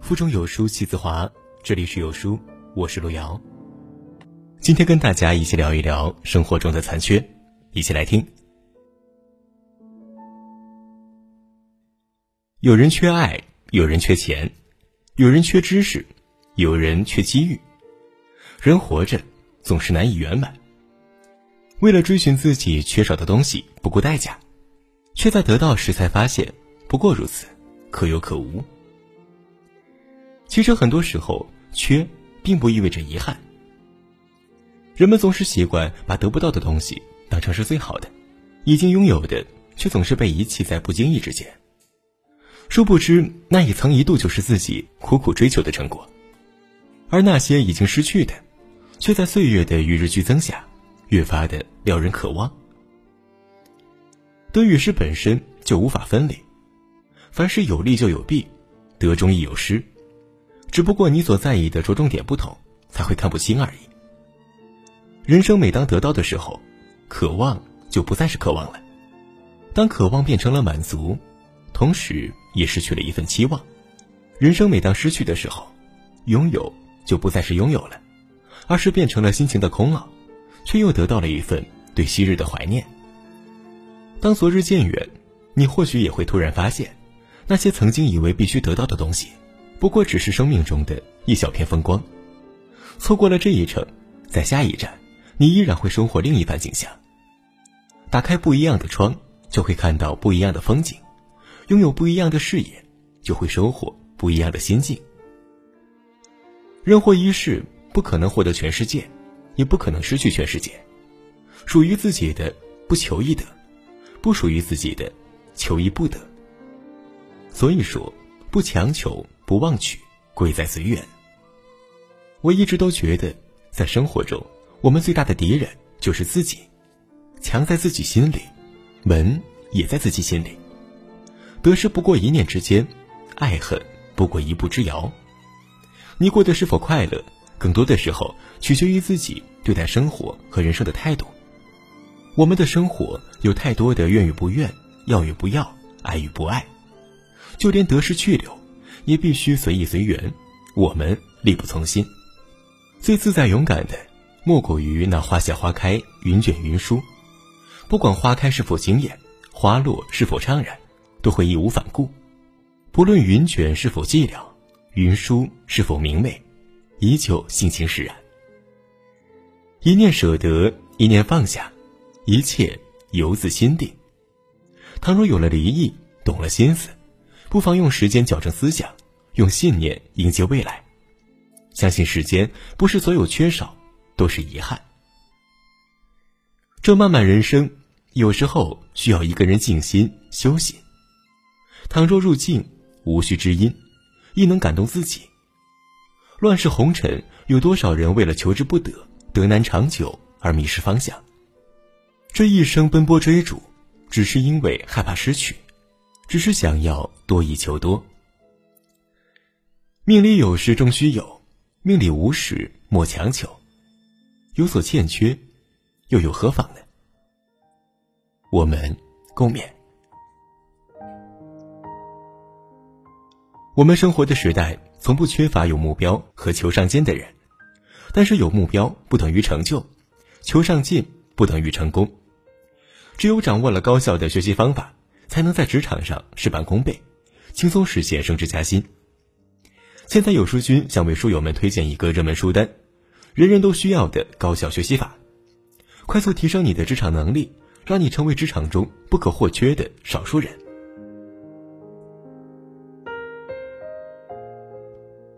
腹中有书气自华，这里是有书，我是路遥。今天跟大家一起聊一聊生活中的残缺，一起来听。有人缺爱，有人缺钱，有人缺知识，有人缺机遇。人活着总是难以圆满。为了追寻自己缺少的东西，不顾代价，却在得到时才发现不过如此，可有可无。其实很多时候，缺并不意味着遗憾。人们总是习惯把得不到的东西当成是最好的，已经拥有的却总是被遗弃在不经意之间。殊不知，那也曾一度就是自己苦苦追求的成果。而那些已经失去的，却在岁月的与日俱增下，越发的撩人渴望。得与失本身就无法分离，凡事有利就有弊，得中亦有失。只不过你所在意的着重点不同，才会看不清而已。人生每当得到的时候，渴望就不再是渴望了；当渴望变成了满足，同时也失去了一份期望。人生每当失去的时候，拥有就不再是拥有了，而是变成了心情的空落，却又得到了一份对昔日的怀念。当昨日渐远，你或许也会突然发现，那些曾经以为必须得到的东西。不过只是生命中的一小片风光，错过了这一程，在下一站，你依然会收获另一番景象。打开不一样的窗，就会看到不一样的风景；拥有不一样的视野，就会收获不一样的心境。人活一世，不可能获得全世界，也不可能失去全世界。属于自己的，不求一得；不属于自己的，求一不得。所以说，不强求。不忘取，贵在随缘。我一直都觉得，在生活中，我们最大的敌人就是自己。墙在自己心里，门也在自己心里。得失不过一念之间，爱恨不过一步之遥。你过得是否快乐，更多的时候取决于自己对待生活和人生的态度。我们的生活有太多的愿与不愿，要与不要，爱与不爱，就连得失去留。也必须随意随缘，我们力不从心。最自在勇敢的，莫过于那花谢花开，云卷云舒。不管花开是否惊艳，花落是否怅然，都会义无反顾。不论云卷是否寂寥，云舒是否明媚，依旧心情释然。一念舍得，一念放下，一切由自心定。倘若有了离意，懂了心思。不妨用时间矫正思想，用信念迎接未来。相信时间不是所有缺少都是遗憾。这漫漫人生，有时候需要一个人静心修行。倘若入静，无需知音，亦能感动自己。乱世红尘，有多少人为了求之不得，得难长久而迷失方向？这一生奔波追逐，只是因为害怕失去。只是想要多以求多，命里有时终须有，命里无时莫强求。有所欠缺，又有何妨呢？我们共勉。我们生活的时代，从不缺乏有目标和求上进的人，但是有目标不等于成就，求上进不等于成功。只有掌握了高效的学习方法。才能在职场上事半功倍，轻松实现升职加薪。现在有书君想为书友们推荐一个热门书单，人人都需要的高效学习法，快速提升你的职场能力，让你成为职场中不可或缺的少数人。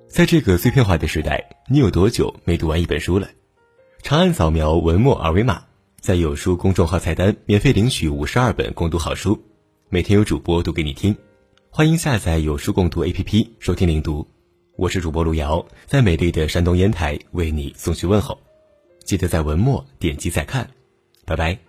在这个碎片化的时代，你有多久没读完一本书了？长按扫描文末二维码，在有书公众号菜单免费领取五十二本共读好书。每天有主播读给你听，欢迎下载有书共读 APP 收听领读。我是主播路遥，在美丽的山东烟台为你送去问候。记得在文末点击再看，拜拜。